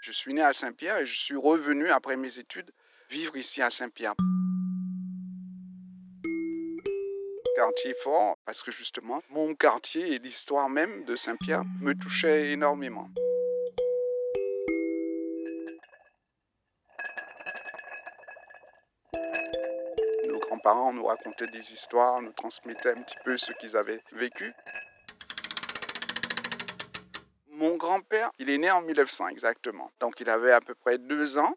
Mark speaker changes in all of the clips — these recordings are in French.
Speaker 1: Je suis né à Saint-Pierre et je suis revenu après mes études vivre ici à Saint-Pierre. Quartier fort parce que justement, mon quartier et l'histoire même de Saint-Pierre me touchaient énormément. Nos grands-parents nous racontaient des histoires, nous transmettaient un petit peu ce qu'ils avaient vécu. Mon il est né en 1900 exactement. Donc il avait à peu près deux ans.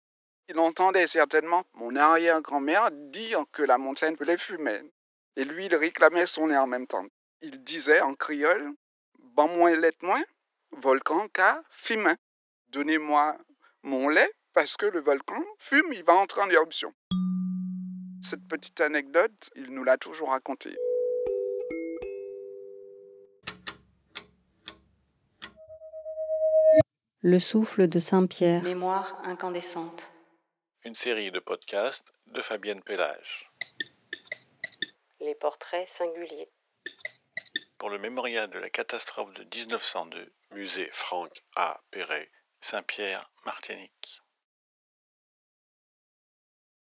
Speaker 1: Il entendait certainement mon arrière-grand-mère dire que la montagne voulait fumer. Et lui, il réclamait son air en même temps. Il disait en créole, Ban moi lait moins, volcan ka fume. Donnez-moi mon lait parce que le volcan fume, il va entrer en éruption. Cette petite anecdote, il nous l'a toujours racontée.
Speaker 2: Le souffle de Saint-Pierre.
Speaker 3: Mémoire incandescente.
Speaker 4: Une série de podcasts de Fabienne Pellage.
Speaker 3: Les portraits singuliers.
Speaker 4: Pour le mémorial de la catastrophe de 1902, musée Franck A. Perret, Saint-Pierre, Martinique.